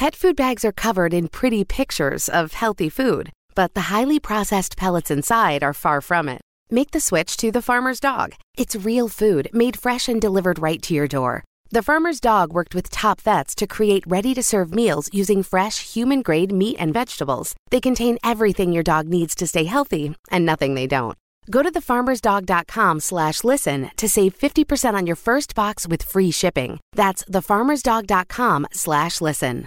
Pet food bags are covered in pretty pictures of healthy food, but the highly processed pellets inside are far from it. Make the switch to the Farmer's Dog. It's real food made fresh and delivered right to your door. The Farmer's Dog worked with top vets to create ready to serve meals using fresh, human grade meat and vegetables. They contain everything your dog needs to stay healthy and nothing they don't. Go to thefarmersdog.com slash listen to save 50% on your first box with free shipping. That's thefarmersdog.com slash listen.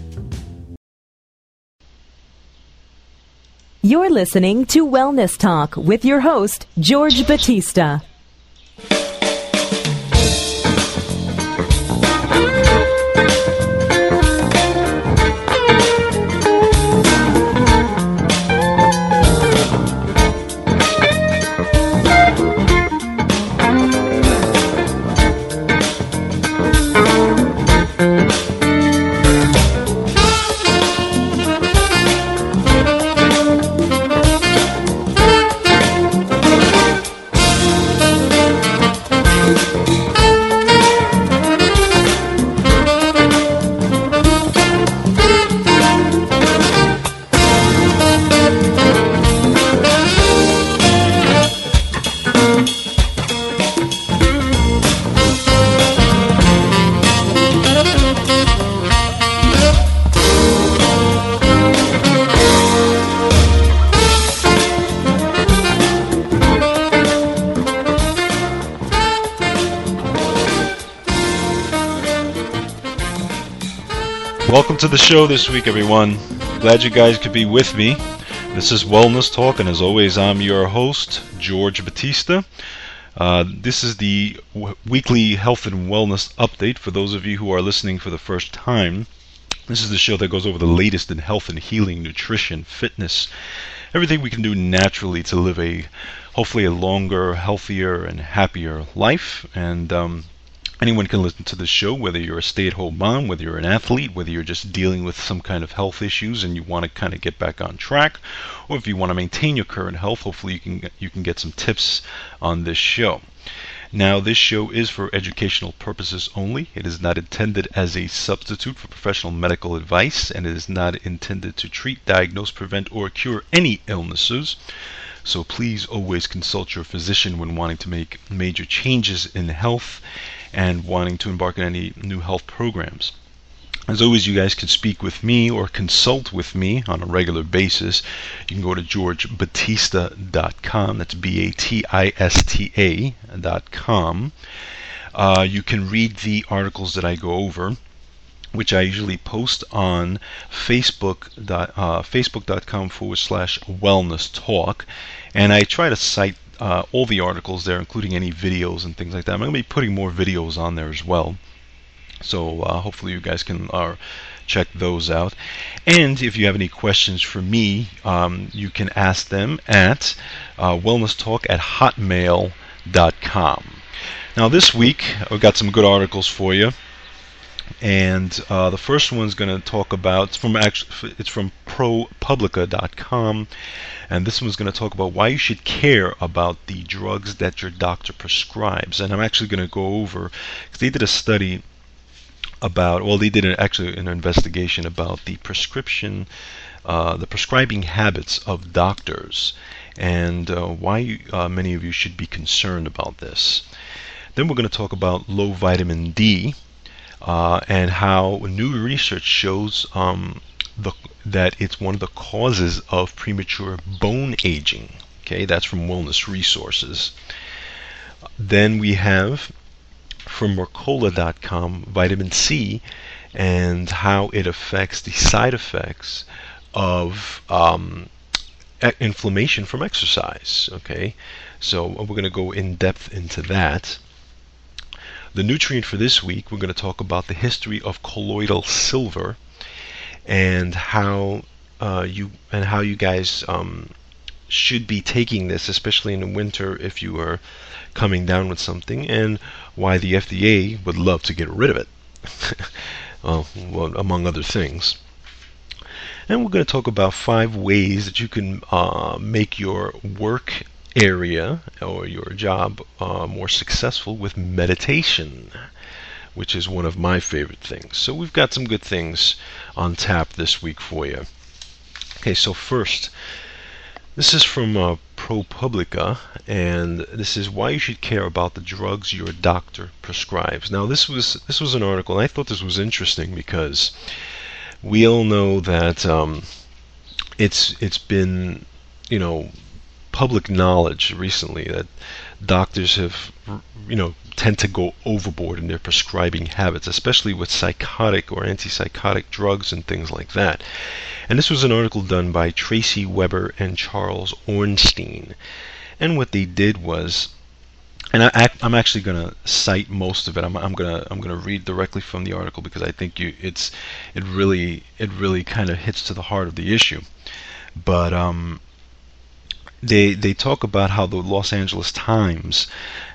You're listening to Wellness Talk with your host, George Batista. To the show this week, everyone. Glad you guys could be with me. This is Wellness Talk, and as always, I'm your host, George Batista. Uh, this is the w- weekly health and wellness update for those of you who are listening for the first time. This is the show that goes over the latest in health and healing, nutrition, fitness, everything we can do naturally to live a hopefully a longer, healthier, and happier life. And um, Anyone can listen to this show, whether you're a stay at home mom, whether you're an athlete, whether you're just dealing with some kind of health issues and you want to kind of get back on track, or if you want to maintain your current health, hopefully you can you can get some tips on this show. Now, this show is for educational purposes only. It is not intended as a substitute for professional medical advice, and it is not intended to treat, diagnose, prevent, or cure any illnesses. So please always consult your physician when wanting to make major changes in health and wanting to embark on any new health programs. As always, you guys can speak with me or consult with me on a regular basis. You can go to georgebatista.com. That's B A T I S T A.com. Uh, you can read the articles that I go over, which I usually post on Facebook. Uh, Facebook.com forward slash wellness talk. And I try to cite uh, all the articles there, including any videos and things like that. I'm going to be putting more videos on there as well. So uh, hopefully you guys can uh, check those out. And if you have any questions for me, um, you can ask them at uh, wellnesstalk at hotmail.com. Now this week I've got some good articles for you and uh, the first one's going to talk about it's from actually it's from ProPublica.com, and this one's going to talk about why you should care about the drugs that your doctor prescribes. And I'm actually going to go over because they did a study about well they did an, actually an investigation about the prescription uh, the prescribing habits of doctors and uh, why uh, many of you should be concerned about this. Then we're going to talk about low vitamin D uh, and how new research shows um, the, that it's one of the causes of premature bone aging. Okay, that's from Wellness Resources. Then we have from Mercola.com vitamin C and how it affects the side effects of um, inflammation from exercise. Okay, so we're going to go in depth into that. The nutrient for this week, we're going to talk about the history of colloidal silver and how uh, you and how you guys um, should be taking this, especially in the winter if you are coming down with something, and why the FDA would love to get rid of it, well, among other things. And we're going to talk about five ways that you can uh, make your work area or your job uh, more successful with meditation, which is one of my favorite things. So we've got some good things on tap this week for you. Okay, so first, this is from uh, ProPublica, and this is why you should care about the drugs your doctor prescribes. Now, this was this was an article, and I thought this was interesting because we all know that um, it's it's been you know public knowledge recently that doctors have, you know, tend to go overboard in their prescribing habits, especially with psychotic or antipsychotic drugs and things like that. And this was an article done by Tracy Weber and Charles Ornstein. And what they did was, and I, am actually going to cite most of it. I'm, I'm going to I'm going to read directly from the article because I think you it's it really it really kind of hits to the heart of the issue. But um, they they talk about how the Los Angeles Times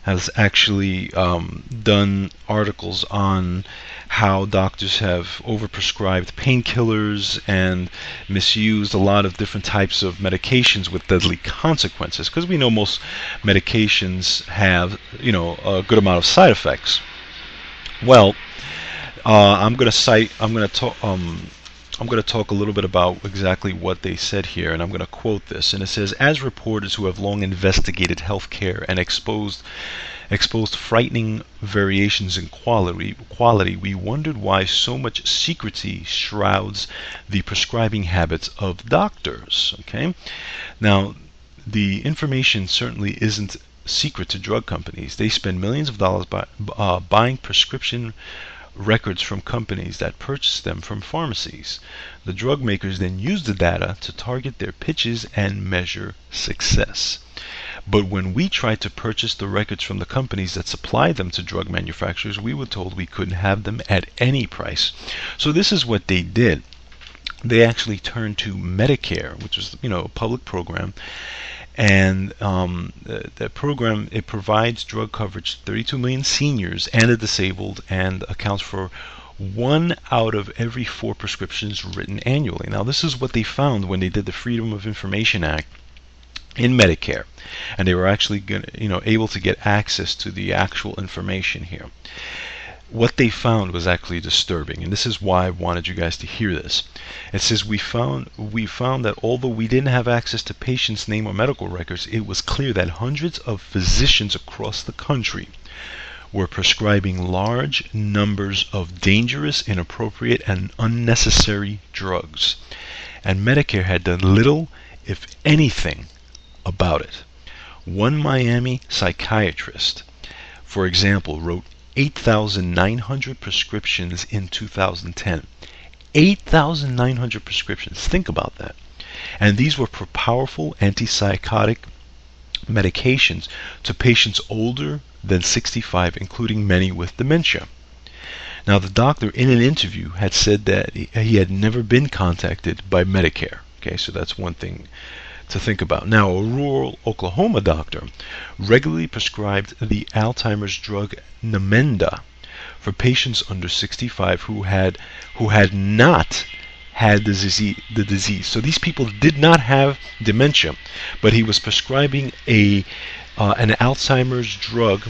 has actually um, done articles on how doctors have overprescribed painkillers and misused a lot of different types of medications with deadly consequences. Because we know most medications have you know a good amount of side effects. Well uh, I'm going to cite I'm going to talk um, I'm going to talk a little bit about exactly what they said here, and I'm going to quote this. And it says, "As reporters who have long investigated healthcare and exposed exposed frightening variations in quality, quality, we wondered why so much secrecy shrouds the prescribing habits of doctors." Okay, now the information certainly isn't secret to drug companies. They spend millions of dollars by, uh, buying prescription records from companies that purchase them from pharmacies. The drug makers then use the data to target their pitches and measure success. But when we tried to purchase the records from the companies that supply them to drug manufacturers, we were told we couldn't have them at any price. So this is what they did. They actually turned to Medicare, which is you know a public program, and um, the, the, program it provides drug coverage to 32 million seniors and the disabled and accounts for one out of every four prescriptions written annually. Now, this is what they found when they did the Freedom of Information Act in Medicare, and they were actually gonna, you know able to get access to the actual information here what they found was actually disturbing, and this is why I wanted you guys to hear this. It says we found we found that although we didn't have access to patients' name or medical records, it was clear that hundreds of physicians across the country were prescribing large numbers of dangerous, inappropriate, and unnecessary drugs. And Medicare had done little, if anything, about it. One Miami psychiatrist, for example, wrote 8,900 prescriptions in 2010. 8,900 prescriptions. Think about that. And these were for powerful antipsychotic medications to patients older than 65, including many with dementia. Now, the doctor in an interview had said that he had never been contacted by Medicare. Okay, so that's one thing to think about. Now, a rural Oklahoma doctor regularly prescribed the Alzheimer's drug Namenda for patients under 65 who had who had not had the disease, the disease. So these people did not have dementia, but he was prescribing a uh, an Alzheimer's drug.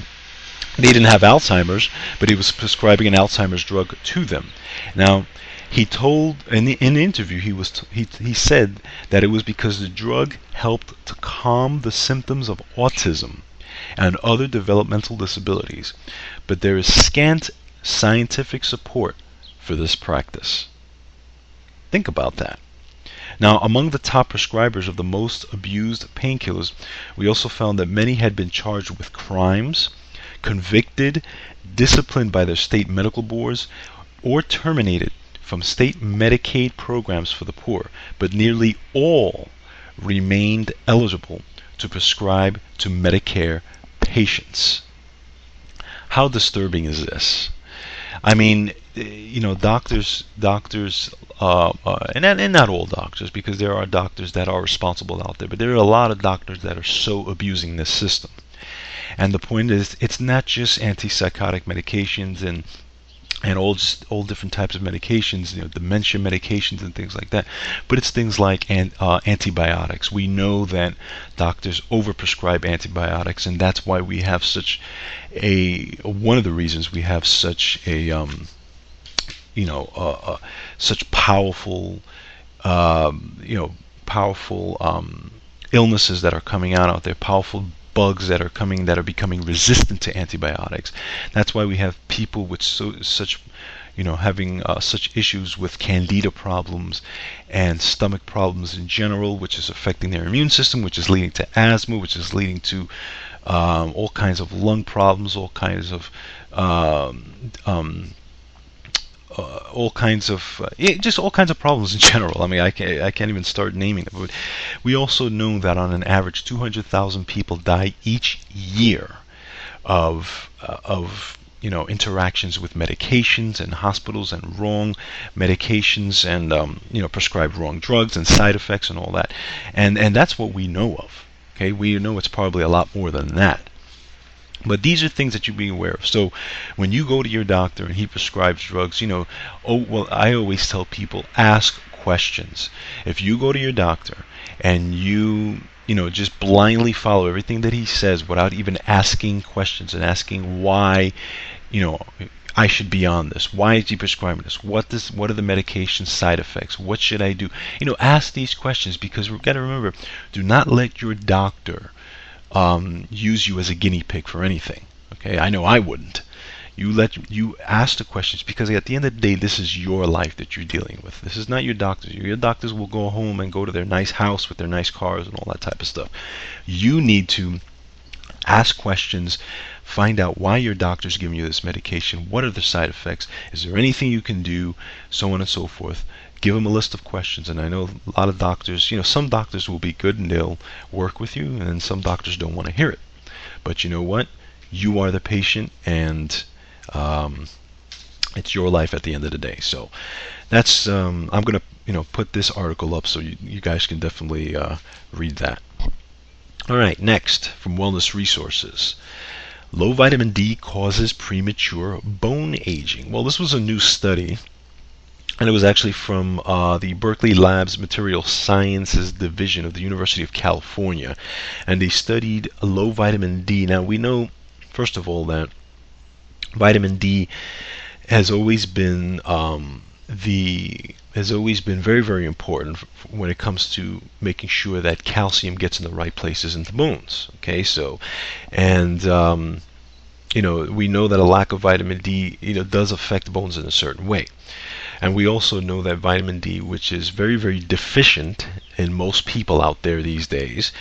They didn't have Alzheimer's, but he was prescribing an Alzheimer's drug to them. Now, he told in in the interview he was t- he he said that it was because the drug helped to calm the symptoms of autism and other developmental disabilities, but there is scant scientific support for this practice. Think about that. Now, among the top prescribers of the most abused painkillers, we also found that many had been charged with crimes, convicted, disciplined by their state medical boards, or terminated from state Medicaid programs for the poor, but nearly all remained eligible to prescribe to Medicare patients. How disturbing is this? I mean, you know, doctors, doctors, uh, uh, and and not all doctors, because there are doctors that are responsible out there, but there are a lot of doctors that are so abusing this system. And the point is, it's not just antipsychotic medications and and all just all different types of medications, you know, dementia medications and things like that. But it's things like an, uh, antibiotics. We know that doctors overprescribe antibiotics, and that's why we have such a one of the reasons we have such a um, you know uh, uh, such powerful um, you know powerful um, illnesses that are coming out out there, powerful bugs that are coming that are becoming resistant to antibiotics. That's why we have people with so such you know having uh, such issues with candida problems and stomach problems in general, which is affecting their immune system, which is leading to asthma, which is leading to um, all kinds of lung problems, all kinds of um, um, uh, all kinds of uh, just all kinds of problems in general. I mean, I can't, I can't even start naming them. But we also know that on an average, 200,000 people die each year of uh, of you know interactions with medications and hospitals and wrong medications and um, you know prescribed wrong drugs and side effects and all that. And and that's what we know of. Okay, we know it's probably a lot more than that. But these are things that you be aware of. So when you go to your doctor and he prescribes drugs, you know, oh well I always tell people ask questions. If you go to your doctor and you you know just blindly follow everything that he says without even asking questions and asking why you know I should be on this. Why is he prescribing this? What does what are the medication side effects? What should I do? You know, ask these questions because we've got to remember, do not let your doctor um, use you as a guinea pig for anything. Okay, I know I wouldn't. You let you ask the questions because at the end of the day, this is your life that you're dealing with. This is not your doctors. Your doctors will go home and go to their nice house with their nice cars and all that type of stuff. You need to ask questions, find out why your doctor's giving you this medication, what are the side effects, is there anything you can do, so on and so forth give them a list of questions. And I know a lot of doctors, you know, some doctors will be good and they'll work with you, and some doctors don't want to hear it. But you know what? You are the patient, and um, it's your life at the end of the day. So that's um, I'm gonna you know put this article up so you, you guys can definitely uh, read that. All right, next from Wellness Resources. Low vitamin D causes premature bone aging. Well, this was a new study and it was actually from uh, the Berkeley Labs Material Sciences Division of the University of California, and they studied low vitamin D. Now we know, first of all, that vitamin D has always been um, the has always been very very important when it comes to making sure that calcium gets in the right places in the bones. Okay, so and um, you know we know that a lack of vitamin D you know does affect bones in a certain way. And we also know that vitamin D, which is very, very deficient in most people out there these days,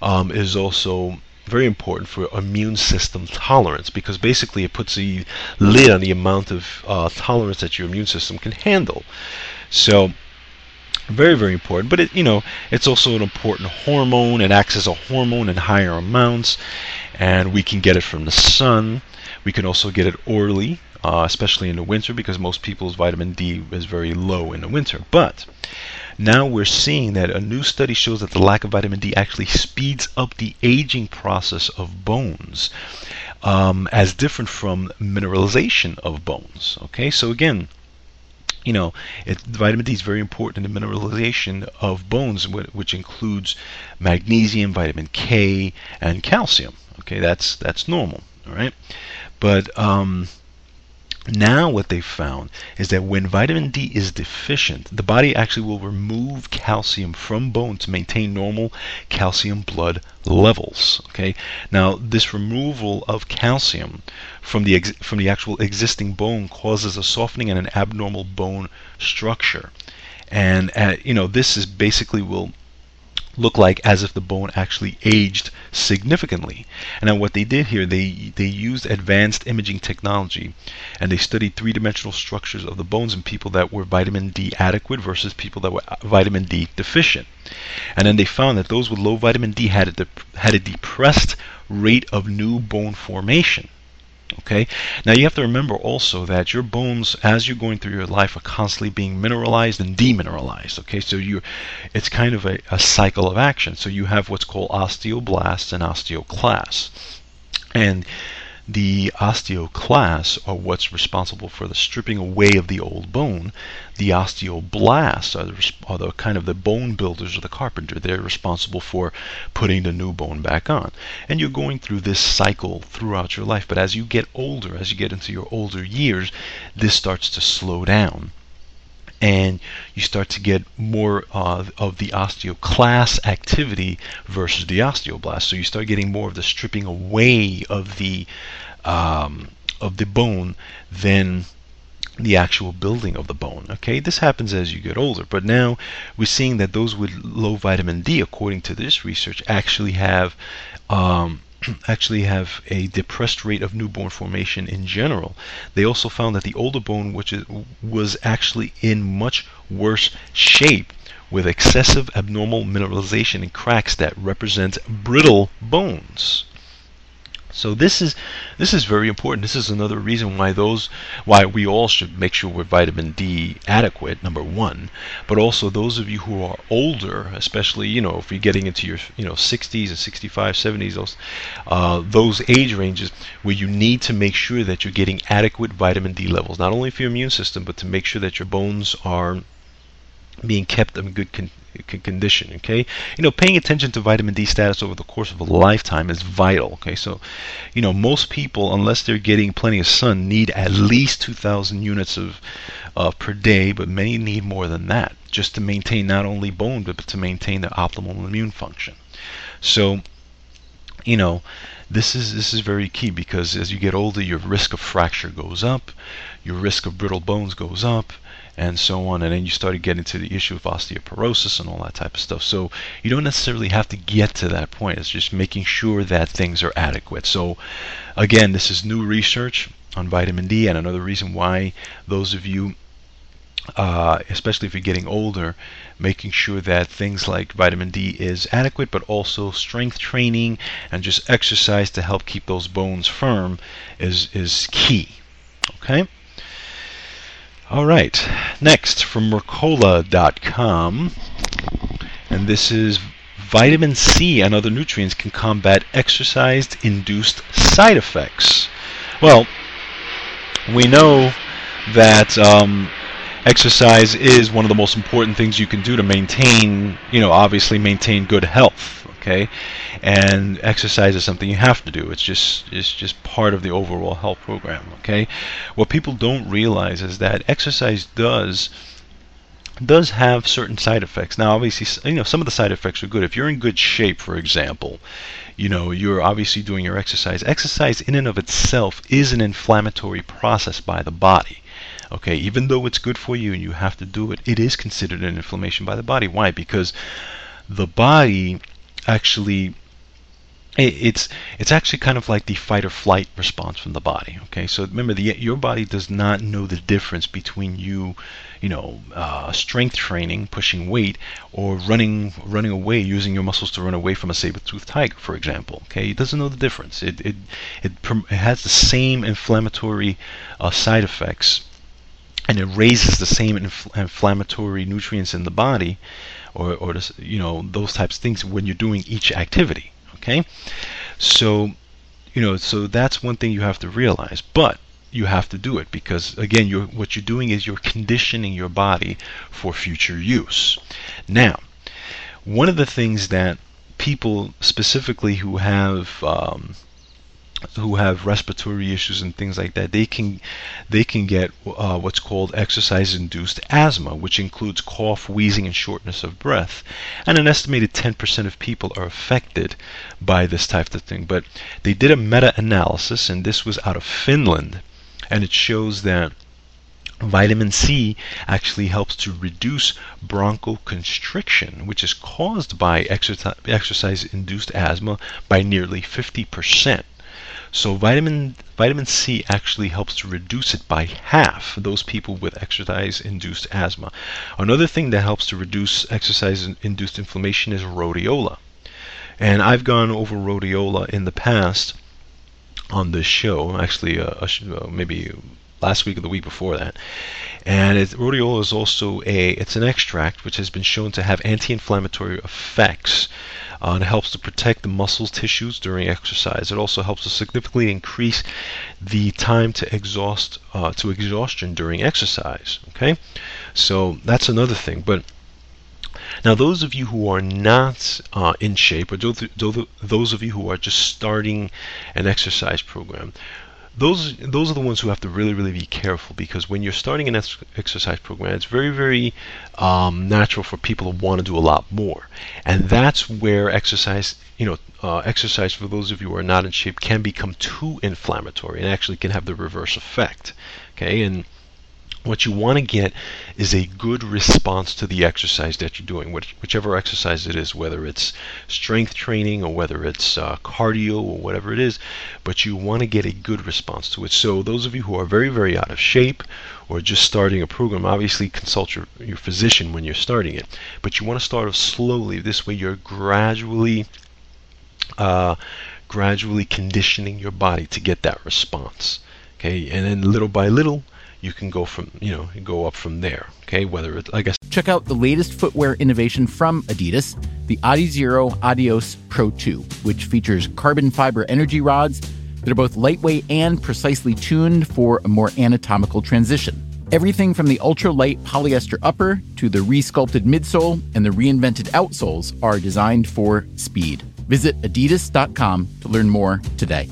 um, is also very important for immune system tolerance because basically it puts a lid on the amount of uh, tolerance that your immune system can handle. So very very important but it you know it's also an important hormone it acts as a hormone in higher amounts and we can get it from the sun we can also get it orally uh, especially in the winter because most people's vitamin D is very low in the winter. But now we're seeing that a new study shows that the lack of vitamin D actually speeds up the aging process of bones, um, as different from mineralization of bones. Okay, so again, you know, it, vitamin D is very important in the mineralization of bones, which includes magnesium, vitamin K, and calcium. Okay, that's that's normal. All right, but um, now, what they found is that when vitamin D is deficient, the body actually will remove calcium from bone to maintain normal calcium blood levels. Okay. Now, this removal of calcium from the ex- from the actual existing bone causes a softening and an abnormal bone structure, and uh, you know this is basically will look like as if the bone actually aged significantly. And what they did here, they they used advanced imaging technology and they studied three-dimensional structures of the bones in people that were vitamin D adequate versus people that were uh, vitamin D deficient. And then they found that those with low vitamin D had a, had a depressed rate of new bone formation. Okay. Now you have to remember also that your bones, as you're going through your life, are constantly being mineralized and demineralized. Okay. So you, it's kind of a, a cycle of action. So you have what's called osteoblasts and osteoclasts, and the osteoclasts are what's responsible for the stripping away of the old bone. The osteoblasts are the, are the kind of the bone builders or the carpenter. They're responsible for putting the new bone back on. And you're going through this cycle throughout your life. But as you get older, as you get into your older years, this starts to slow down and you start to get more uh, of the osteoclast activity versus the osteoblast. So you start getting more of the stripping away of the um, of the bone than the actual building of the bone. Okay, this happens as you get older, but now we're seeing that those with low vitamin D, according to this research, actually have um, actually have a depressed rate of newborn formation in general. They also found that the older bone, which is, was actually in much worse shape with excessive abnormal mineralization and cracks that represent brittle bones. So this is this is very important. This is another reason why those why we all should make sure we're vitamin D adequate. Number one, but also those of you who are older, especially you know if you're getting into your you know 60s and 65, 70s, those uh, those age ranges where you need to make sure that you're getting adequate vitamin D levels, not only for your immune system, but to make sure that your bones are being kept in good con- condition. Okay, you know, paying attention to vitamin D status over the course of a lifetime is vital. Okay, so you know, most people, unless they're getting plenty of sun, need at least 2,000 units of uh, per day, but many need more than that just to maintain not only bone but to maintain their optimal immune function. So, you know, this is this is very key because as you get older, your risk of fracture goes up, your risk of brittle bones goes up and so on. And then you started getting to the issue of osteoporosis and all that type of stuff. So you don't necessarily have to get to that point. It's just making sure that things are adequate. So again, this is new research on vitamin D, and another reason why those of you uh, especially if you're getting older, making sure that things like vitamin D is adequate, but also strength training and just exercise to help keep those bones firm is is key. Okay. All right, next from Mercola.com, and this is vitamin C and other nutrients can combat exercise induced side effects. Well, we know that um, exercise is one of the most important things you can do to maintain, you know, obviously maintain good health okay? And exercise is something you have to do. It's just it's just part of the overall health program okay? What people don't realize is that exercise does does have certain side effects. Now obviously you know some of the side effects are good. If you're in good shape for example you know you're obviously doing your exercise exercise in and of itself is an inflammatory process by the body okay? Even though it's good for you and you have to do it it is considered an inflammation by the body. Why? Because the body actually it's it's actually kind of like the fight or flight response from the body. Okay, so remember, the your body does not know the difference between you, you know, uh, strength training, pushing weight, or running running away, using your muscles to run away from a saber-toothed tiger, for example. Okay, it doesn't know the difference. It it it, it has the same inflammatory uh, side effects, and it raises the same infl- inflammatory nutrients in the body or, or you know those types of things when you're doing each activity okay? So you know so that's one thing you have to realize but you have to do it because again you're what you're doing is you're conditioning your body for future use. Now one of the things that people specifically who have um, who have respiratory issues and things like that, they can they can get uh, what's called exercise-induced asthma, which includes cough, wheezing, and shortness of breath. And an estimated 10% of people are affected by this type of thing. But they did a meta-analysis, and this was out of Finland, and it shows that Vitamin C actually helps to reduce bronchoconstriction, which is caused by exercise induced asthma, by nearly 50%. So vitamin vitamin C actually helps to reduce it by half those people with exercise induced asthma. Another thing that helps to reduce exercise induced inflammation is rhodiola. And I've gone over rhodiola in the past on this show, actually, uh, uh, maybe last week or the week before that. And it, rhodiola is also a it's an extract which has been shown to have anti-inflammatory effects. Uh, and it helps to protect the muscle tissues during exercise. It also helps to significantly increase the time to exhaust uh, to exhaustion during exercise. Okay, so that's another thing. But now, those of you who are not uh, in shape, or those of you who are just starting an exercise program, those those are the ones who have to really really be careful because when you're starting an ex- exercise program it's very very um, natural for people to want to do a lot more. And that's where exercise you know uh, exercise for those of you who are not in shape can become too inflammatory and actually can have the reverse effect okay? And what you want to get is a good response to the exercise that you're doing, which, whichever exercise it is, whether it's strength training or whether it's uh, cardio or whatever it is, but you want to get a good response to it. So, those of you who are very, very out of shape or just starting a program, obviously consult your, your physician when you're starting it, but you want to start off slowly. This way, you're gradually. Uh, gradually conditioning your body to get that response okay and then little by little you can go from you know go up from there. Okay, whether it's I guess check out the latest footwear innovation from Adidas, the Adizero Adios Pro 2, which features carbon fiber energy rods that are both lightweight and precisely tuned for a more anatomical transition. Everything from the ultra-light polyester upper to the resculpted midsole and the reinvented outsoles are designed for speed. Visit adidas.com to learn more today.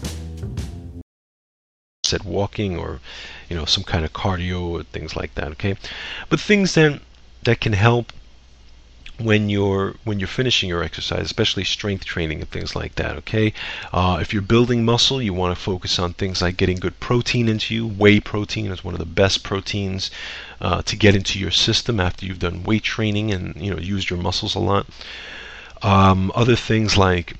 Said walking or you know, some kind of cardio or things like that. Okay, but things then that can help when you're when you're finishing your exercise, especially strength training and things like that. Okay, uh, if you're building muscle, you want to focus on things like getting good protein into you. Whey protein is one of the best proteins uh, to get into your system after you've done weight training and you know used your muscles a lot. Um, other things like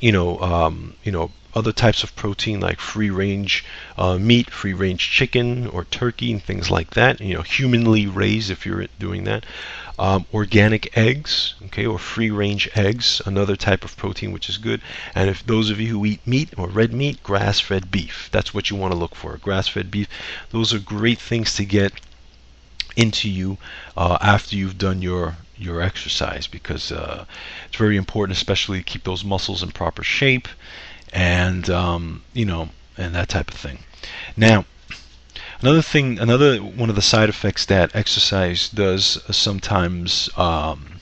you know um, you know other types of protein like free range uh, meat, free range chicken or turkey and things like that. You know, humanly raised if you're doing that. Um, organic eggs, okay, or free range eggs, another type of protein which is good. And if those of you who eat meat or red meat, grass fed beef. That's what you want to look for. Grass fed beef. Those are great things to get into you uh, after you've done your your exercise because uh, it's very important, especially to keep those muscles in proper shape and um, you know, and that type of thing. Now, another thing, another one of the side effects that exercise does sometimes um,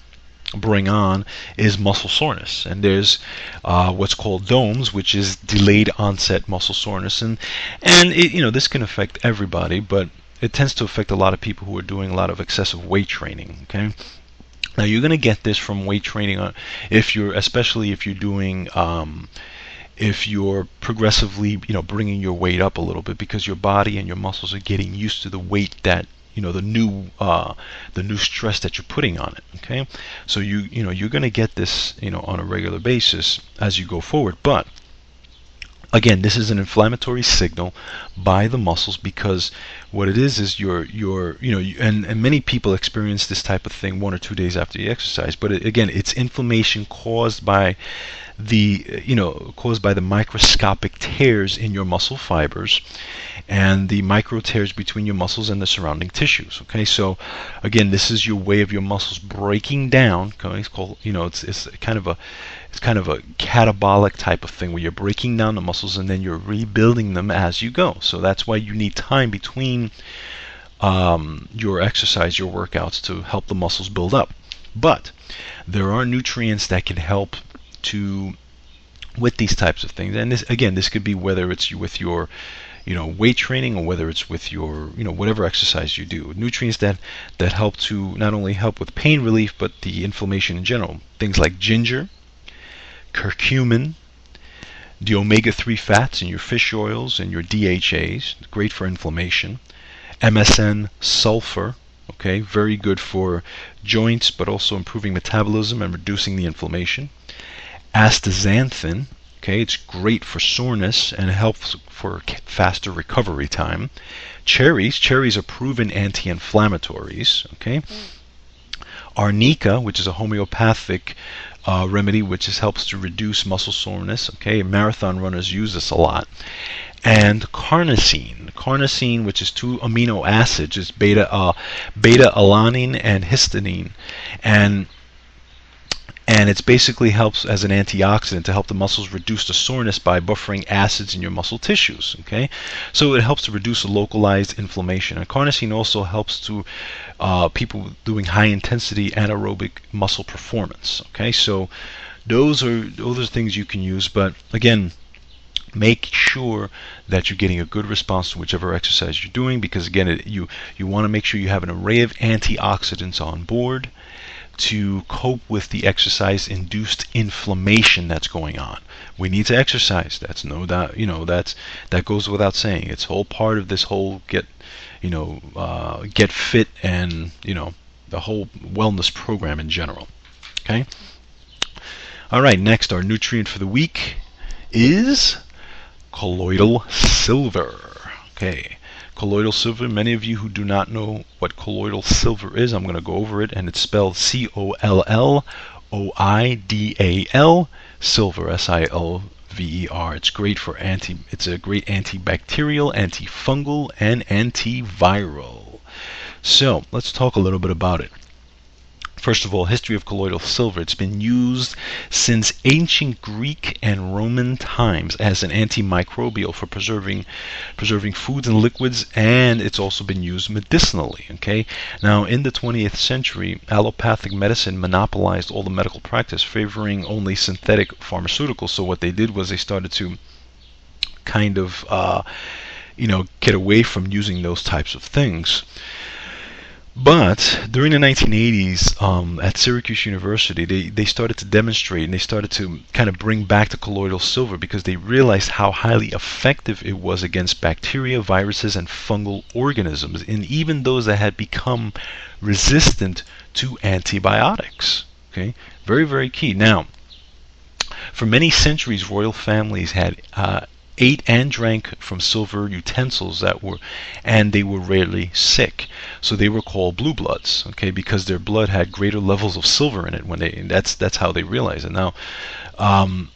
bring on is muscle soreness, and there's uh, what's called DOMS, which is delayed onset muscle soreness, and and it, you know this can affect everybody, but it tends to affect a lot of people who are doing a lot of excessive weight training. Okay. Now you're going to get this from weight training, uh, if you're, especially if you're doing um, if you're progressively, you know, bringing your weight up a little bit because your body and your muscles are getting used to the weight that you know the new uh, the new stress that you're putting on it okay? So you you know you're going to get this you know on a regular basis as you go forward but again this is an inflammatory signal by the muscles because what it is is you're you're you know you, and and many people experience this type of thing one or two days after you exercise but it, again it's inflammation caused by the you know caused by the microscopic tears in your muscle fibers and the micro tears between your muscles and the surrounding tissues okay? So again this is your way of your muscles breaking down okay? It's called you know it's it's kind of a it's kind of a catabolic type of thing where you're breaking down the muscles and then you're rebuilding them as you go. So that's why you need time between um, your exercise your workouts to help the muscles build up. But there are nutrients that can help to with these types of things. And this again, this could be whether it's with your you know weight training or whether it's with your you know whatever exercise you do. Nutrients that that help to not only help with pain relief but the inflammation in general. Things like ginger curcumin the omega-3 fats in your fish oils and your DHAs great for inflammation MSM sulfur okay very good for joints but also improving metabolism and reducing the inflammation astaxanthin. Okay, it's great for soreness and helps for faster recovery time. Cherries, cherries are proven anti-inflammatories. Okay. Mm. Arnica, which is a homeopathic uh, remedy, which is, helps to reduce muscle soreness. Okay, marathon runners use this a lot. And carnosine, carnosine, which is two amino acids, is beta uh, beta alanine and histidine, and and it basically helps as an antioxidant to help the muscles reduce the soreness by buffering acids in your muscle tissues. Okay, so it helps to reduce localized inflammation. And carnosine also helps to uh, people doing high intensity anaerobic muscle performance. Okay, so those are those are things you can use, but again. Make sure that you're getting a good response to whichever exercise you're doing, because again, it, you you want to make sure you have an array of antioxidants on board to cope with the exercise induced inflammation that's going on. We need to exercise. That's no doubt, you know, that's that goes without saying. It's whole part of this whole get, you know, uh, get fit and, you know, the whole wellness program in general. Okay? All right, next our nutrient for the week is colloidal silver. Okay colloidal silver. Many of you who do not know what colloidal silver is, I'm going to go over it, and it's spelled C O L L O I D A L silver S I L V E R. It's great for anti. It's a great antibacterial, antifungal, and antiviral. So let's talk a little bit about it. First of all, history of colloidal silver. It's been used since ancient Greek and Roman times as an antimicrobial for preserving preserving foods and liquids, and it's also been used medicinally. Okay. Now, in the 20th century, allopathic medicine monopolized all the medical practice, favoring only synthetic pharmaceuticals. So what they did was they started to kind of uh, you know get away from using those types of things. But during the 1980s um, at Syracuse University, they, they started to demonstrate and they started to kind of bring back the colloidal silver because they realized how highly effective it was against bacteria, viruses, and fungal organisms, and even those that had become resistant to antibiotics. Okay, very very key. Now, for many centuries, royal families had uh, ate and drank from silver utensils that were and they were rarely sick so they were called blue bloods okay because their blood had greater levels of silver in it when they that's that's how they realized it now um,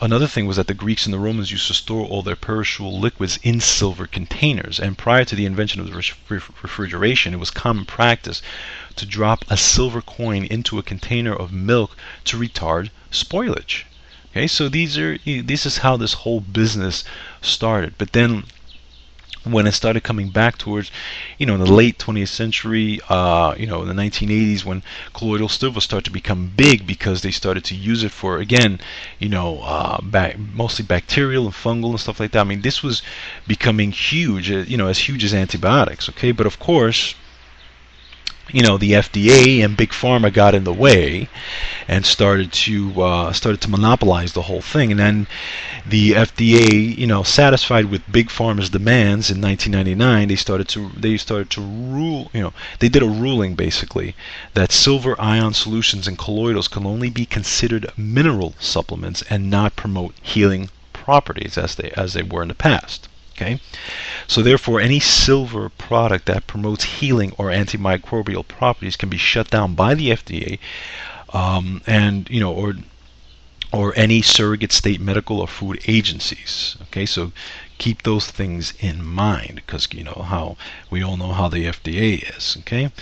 Another thing was that the Greeks and the Romans used to store all their perishable liquids in silver containers. And prior to the invention of the refrigeration, it was common practice to drop a silver coin into a container of milk to retard spoilage. Okay, so these are this is how this whole business started. But then when it started coming back towards, you know, in the late 20th century, uh, you know, in the 1980s, when colloidal silver started to become big because they started to use it for, again, you know, uh, back, mostly bacterial and fungal and stuff like that. I mean, this was becoming huge, uh, you know, as huge as antibiotics. Okay, but of course, you know the FDA and big pharma got in the way and started to uh, started to monopolize the whole thing. And then the FDA you know satisfied with big pharma's demands in 1999 they started to they started to rule you know they did a ruling basically that silver ion solutions and colloidals can only be considered mineral supplements and not promote healing properties as they as they were in the past Okay, so therefore, any silver product that promotes healing or antimicrobial properties can be shut down by the FDA, um, and you know, or or any surrogate state medical or food agencies. Okay, so keep those things in mind because you know how we all know how the FDA is. Okay,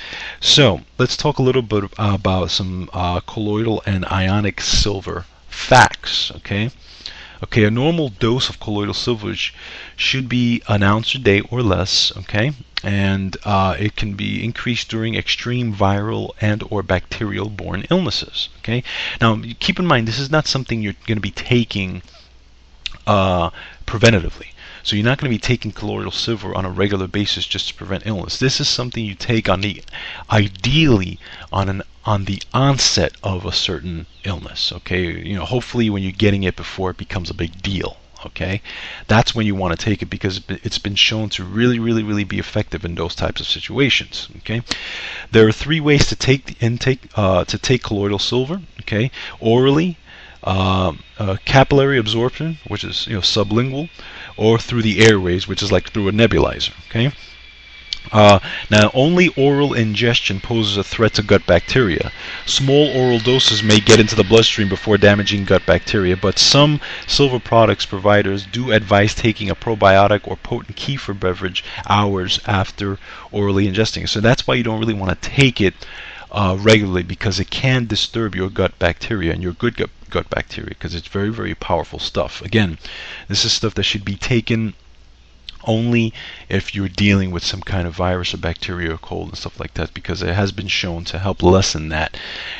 so let's talk a little bit about some uh, colloidal and ionic silver facts. Okay. Okay, a normal dose of colloidal silver should be an ounce a day or less. Okay, and uh, it can be increased during extreme viral and or bacterial borne illnesses. Okay, now keep in mind this is not something you're going to be taking uh, preventatively. So you're not going to be taking colloidal silver on a regular basis just to prevent illness. This is something you take on the ideally on an on the onset of a certain illness. Okay, you know, hopefully when you're getting it before it becomes a big deal. Okay, that's when you want to take it because it's been shown to really, really, really be effective in those types of situations. Okay, there are three ways to take the intake uh, to take colloidal silver. Okay, orally, uh, uh, capillary absorption, which is you know sublingual, or through the airways, which is like through a nebulizer. Okay. Uh, now, only oral ingestion poses a threat to gut bacteria. Small oral doses may get into the bloodstream before damaging gut bacteria, but some silver products providers do advise taking a probiotic or potent kefir beverage hours after orally ingesting. So that's why you don't really want to take it uh, regularly because it can disturb your gut bacteria and your good gut, gut bacteria because it's very, very powerful stuff. Again, this is stuff that should be taken only if you're dealing with some kind of virus or bacteria or cold and stuff like that because it has been shown to help lessen that.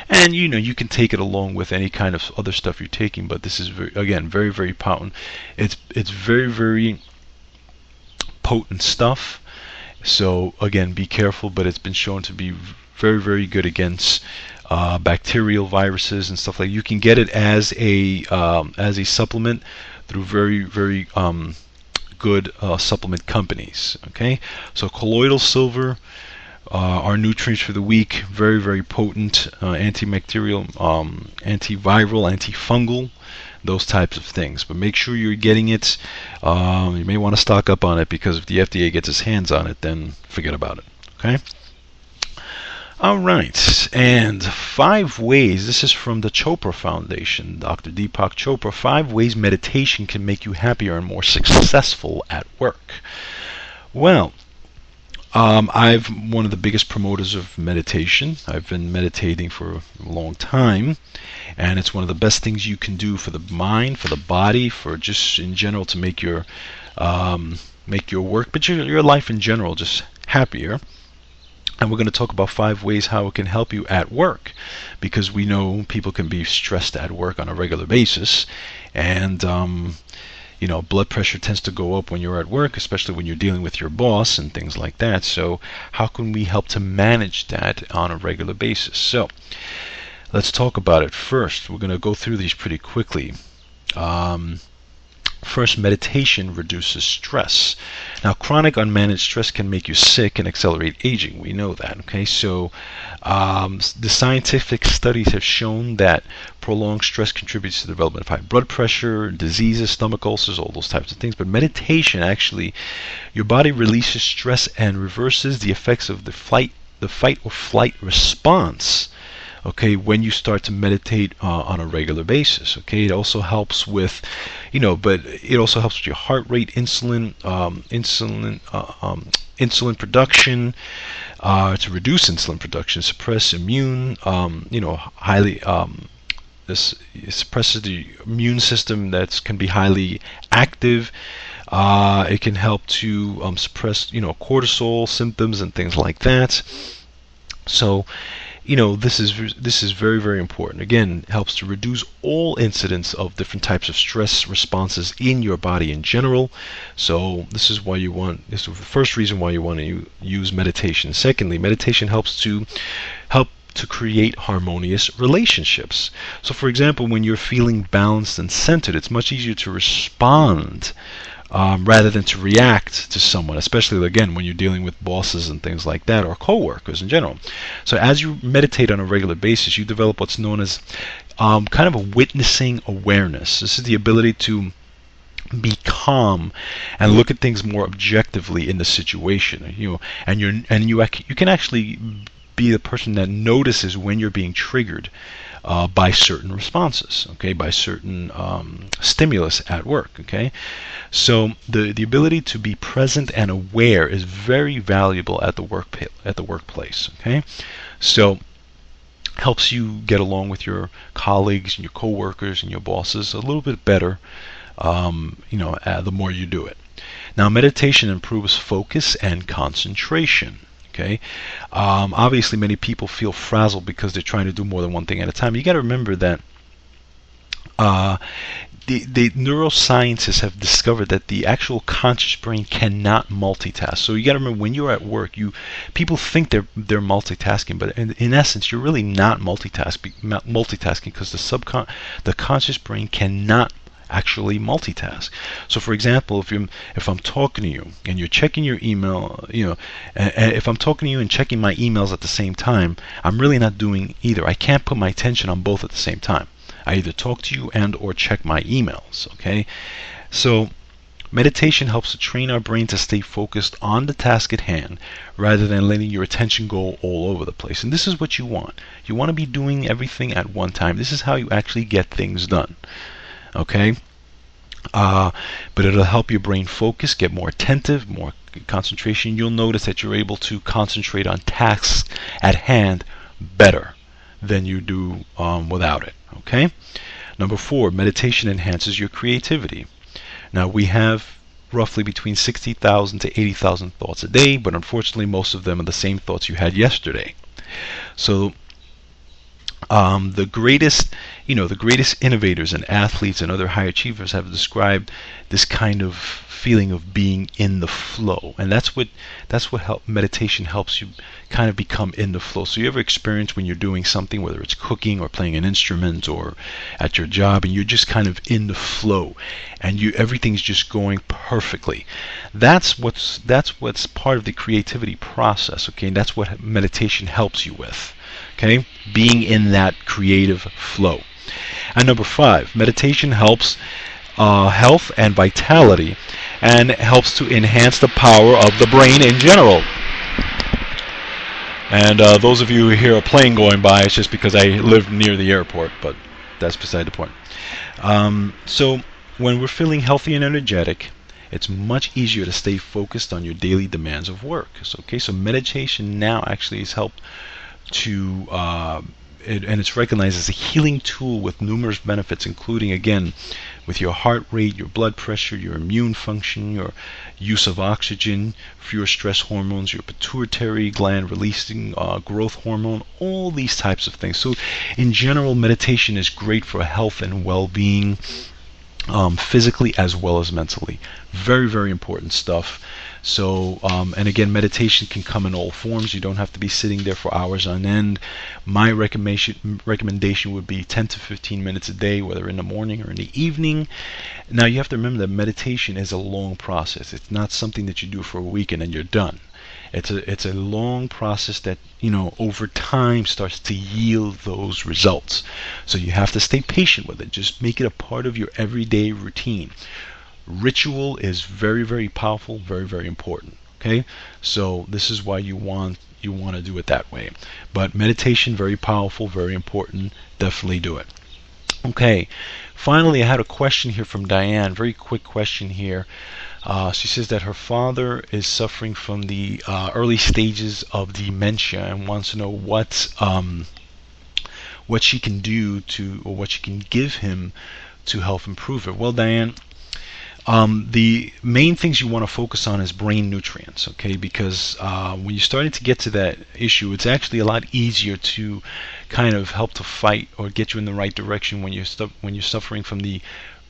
And you know you can take it along with any kind of other stuff you're taking but this is very, again very very potent. It's it's very very potent stuff. So again be careful but it's been shown to be very very good against uh, bacterial viruses and stuff like that. you can get it as a um, as a supplement through very very um, good uh, supplement companies. Okay, so colloidal silver, uh, our nutrients for the week, very very potent uh, antibacterial, um, antiviral, antifungal, those types of things. But make sure you're getting it. Um, you may want to stock up on it because if the FDA gets its hands on it, then forget about it. Okay. All right, and five ways. This is from the Chopra Foundation, Dr. Deepak Chopra. Five ways meditation can make you happier and more successful at work. Well, um, I'm one of the biggest promoters of meditation. I've been meditating for a long time, and it's one of the best things you can do for the mind, for the body, for just in general to make your um, make your work, but your, your life in general just happier and we're going to talk about five ways how it can help you at work because we know people can be stressed at work on a regular basis. And um, you know blood pressure tends to go up when you're at work especially when you're dealing with your boss and things like that. So how can we help to manage that on a regular basis? So let's talk about it first. We're going to go through these pretty quickly. Um, First, meditation reduces stress. Now, chronic unmanaged stress can make you sick and accelerate aging. We know that. Okay, so um, the scientific studies have shown that prolonged stress contributes to the development of high blood pressure, diseases, stomach ulcers, all those types of things. But meditation actually, your body releases stress and reverses the effects of the flight, the fight or flight response okay when you start to meditate uh, on a regular basis okay it also helps with you know but it also helps with your heart rate insulin um, insulin uh, um, insulin production uh, to reduce insulin production suppress immune um, you know highly um, this suppresses the immune system that can be highly active. Uh, it can help to um, suppress you know cortisol symptoms and things like that. So you know this is this is very very important. Again helps to reduce all incidents of different types of stress responses in your body in general. So this is why you want this is the first reason why you want to use meditation. Secondly meditation helps to help to create harmonious relationships. So for example when you're feeling balanced and centered it's much easier to respond um, rather than to react to someone, especially again when you're dealing with bosses and things like that or coworkers in general. So as you meditate on a regular basis, you develop what's known as um, kind of a witnessing awareness. This is the ability to be calm and look at things more objectively in the situation. You know, and you and you you can actually be the person that notices when you're being triggered uh, by certain responses, okay, by certain um, stimulus at work, okay. So the the ability to be present and aware is very valuable at the work at the workplace, okay. So helps you get along with your colleagues and your coworkers and your bosses a little bit better, um, you know, uh, the more you do it. Now, meditation improves focus and concentration. Okay, um, obviously many people feel frazzled because they're trying to do more than one thing at a time. You got to remember that uh, the, the neuroscientists have discovered that the actual conscious brain cannot multitask. So you got to remember when you're at work, you people think they're they're multitasking, but in, in essence, you're really not multitasking. Multitasking because the subcon the conscious brain cannot actually multitask. So, for example, if you if I'm talking to you and you're checking your email, you know, if I'm talking to you and checking my emails at the same time, I'm really not doing either. I can't put my attention on both at the same time. I either talk to you and or check my emails. Okay, so Meditation helps to train our brain to stay focused on the task at hand rather than letting your attention go all over the place. And this is what you want. You want to be doing everything at one time. This is how you actually get things done. Okay? Uh, but it'll help your brain focus, get more attentive, more concentration. You'll notice that you're able to concentrate on tasks at hand better than you do um, without it. Okay? Number four, meditation enhances your creativity. Now, we have roughly between 60,000 to 80,000 thoughts a day, but unfortunately, most of them are the same thoughts you had yesterday. So, um, the greatest, you know, the greatest innovators and athletes and other high achievers have described this kind of feeling of being in the flow, and that's what that's what help meditation helps you kind of become in the flow. So you ever experience when you're doing something, whether it's cooking or playing an instrument or at your job, and you're just kind of in the flow, and you everything's just going perfectly. That's what's that's what's part of the creativity process. Okay, and that's what meditation helps you with. Okay, being in that creative flow. And number five, meditation helps uh, health and vitality and helps to enhance the power of the brain in general. And uh, those of you who hear a plane going by, it's just because I live near the airport, but that's beside the point. Um, so, when we're feeling healthy and energetic, it's much easier to stay focused on your daily demands of work. So, okay, so meditation now actually has helped to uh, it, and it's recognized as a healing tool with numerous benefits, including again with your heart rate, your blood pressure, your immune function, your use of oxygen, fewer stress hormones, your pituitary gland releasing uh, growth hormone, all these types of things. So, in general, meditation is great for health and well-being, um, physically as well as mentally. Very, very important stuff. So, um, and again, meditation can come in all forms. You don't have to be sitting there for hours on end. My recommendation recommendation would be 10 to 15 minutes a day, whether in the morning or in the evening. Now, you have to remember that meditation is a long process. It's not something that you do for a week and then you're done. It's a it's a long process that you know over time starts to yield those results. So you have to stay patient with it. Just make it a part of your everyday routine. Ritual is very very powerful very very important okay? So this is why you want you want to do it that way. But meditation very powerful very important. Definitely do it. Okay finally i had a question here from diane. Very quick question here uh, she says that her father is suffering from the uh, early stages of dementia and wants to know what um, what she can do to or what she can give him to help improve it well diane um, the main things you want to focus on is brain nutrients, okay? Because uh, when you're starting to get to that issue, it's actually a lot easier to kind of help to fight or get you in the right direction when you're stu- when you're suffering from the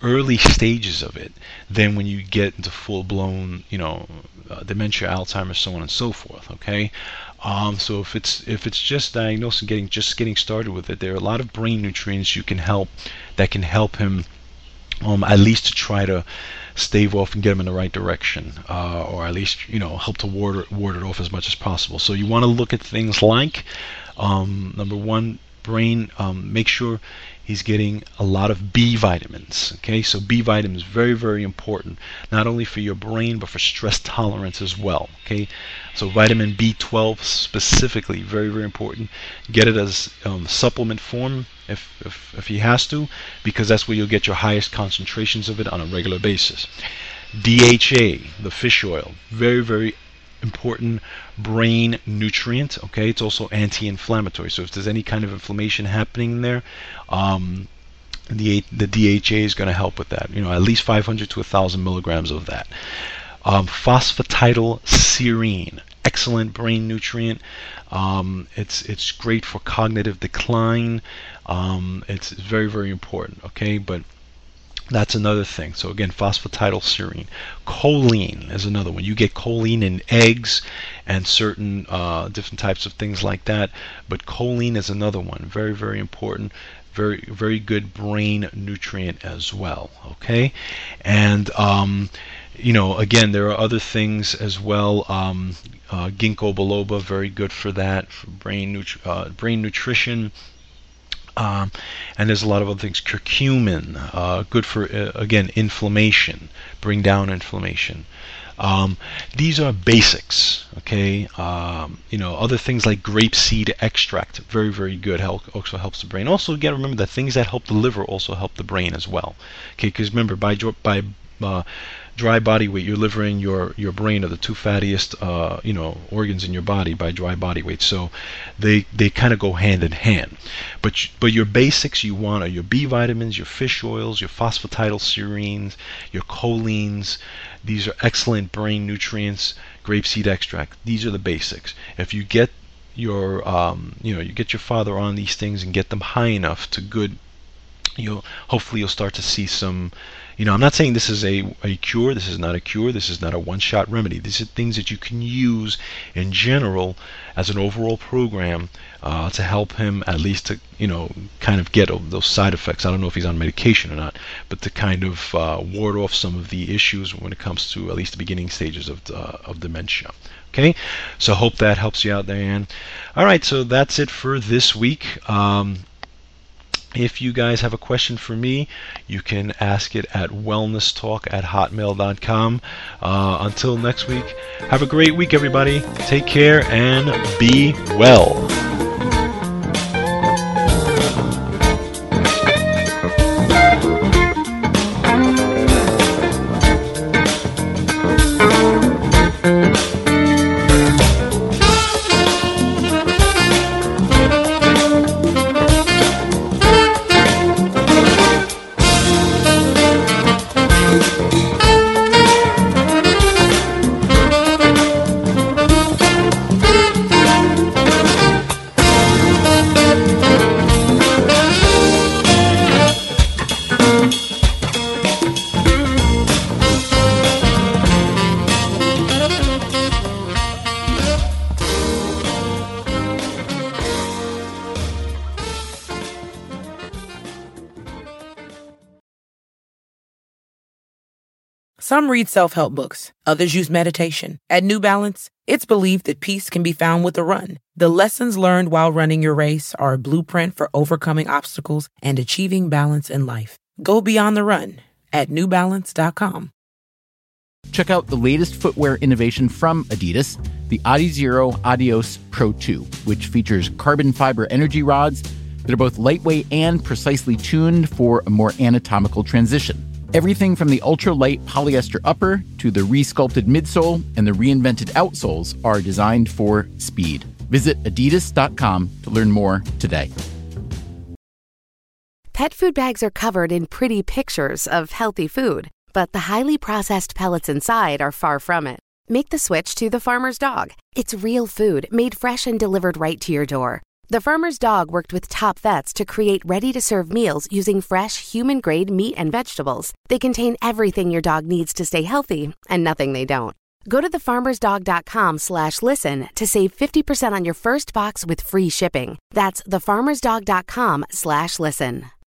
early stages of it than when you get into full-blown, you know, uh, dementia, Alzheimer's, so on and so forth. Okay, um, so if it's if it's just diagnosed and getting just getting started with it, there are a lot of brain nutrients you can help that can help him um, at least to try to stave off and get them in the right direction, uh, or at least you know help to ward it, ward it off as much as possible. So you want to look at things like um, number one, brain. Um, make sure he's getting a lot of B vitamins. Okay, so B vitamins very very important, not only for your brain but for stress tolerance as well. Okay, so vitamin B12 specifically very very important. Get it as um, supplement form if, if, if he has to, because that's where you'll get your highest concentrations of it on a regular basis. DHA, the fish oil, very, very important brain nutrient. Okay, it's also anti-inflammatory. So if there's any kind of inflammation happening there, um, the the DHA is going to help with that. You know, at least 500 to 1,000 milligrams of that. Um, phosphatidylserine, excellent brain nutrient. Um, it's it's great for cognitive decline. Um, it's very very important. Okay, but that's another thing. So again, phosphatidylserine. Choline is another one. You get choline in eggs and certain uh, different types of things like that. But choline is another one. Very very important. Very very good brain nutrient as well. Okay, and um, you know, again, there are other things as well. Um, uh, ginkgo biloba, very good for that, for brain, nutri- uh, brain nutrition. Um, and there's a lot of other things. Curcumin, uh, good for uh, again inflammation, bring down inflammation. Um, these are basics, okay? Um, you know, other things like grape seed extract, very, very good. Also helps the brain. Also, again, remember that things that help the liver also help the brain as well. Okay, because remember, by by uh, dry body weight, your liver and your your brain are the two fattiest uh, you know organs in your body by dry body weight. So they they kind of go hand in hand. But but your basics you want are your B vitamins, your fish oils, your phosphatidylserines, your cholines. These are excellent brain nutrients. Grapeseed extract. These are the basics. If you get your um, you know you get your father on these things and get them high enough to good you'll hopefully you'll start to see some you know i'm not saying this is a, a cure this is not a cure this is not a one shot remedy. These are things that you can use in general as an overall program uh, to help him at least to you know kind of get those side effects. I don't know if he's on medication or not but to kind of uh, ward off some of the issues when it comes to at least the beginning stages of, uh, of dementia. Okay? So hope that helps you out diane. All right so that's it for this week. Um, if you guys have a question for me, you can ask it at wellnesstalk at hotmail.com. Uh, until next week, have a great week, everybody. Take care and be well. Some read self help books, others use meditation. At New Balance, it's believed that peace can be found with a run. The lessons learned while running your race are a blueprint for overcoming obstacles and achieving balance in life. Go beyond the run at newbalance.com. Check out the latest footwear innovation from Adidas, the Adizero Adios Pro 2, which features carbon fiber energy rods that are both lightweight and precisely tuned for a more anatomical transition. Everything from the ultra-light polyester upper to the resculpted midsole and the reinvented outsoles are designed for speed. Visit adidas.com to learn more today. Pet food bags are covered in pretty pictures of healthy food, but the highly processed pellets inside are far from it. Make the switch to the Farmer's Dog. It's real food made fresh and delivered right to your door. The Farmer's Dog worked with top vets to create ready to serve meals using fresh, human grade meat and vegetables. They contain everything your dog needs to stay healthy and nothing they don't. Go to thefarmersdog.com slash listen to save 50% on your first box with free shipping. That's thefarmersdog.com slash listen.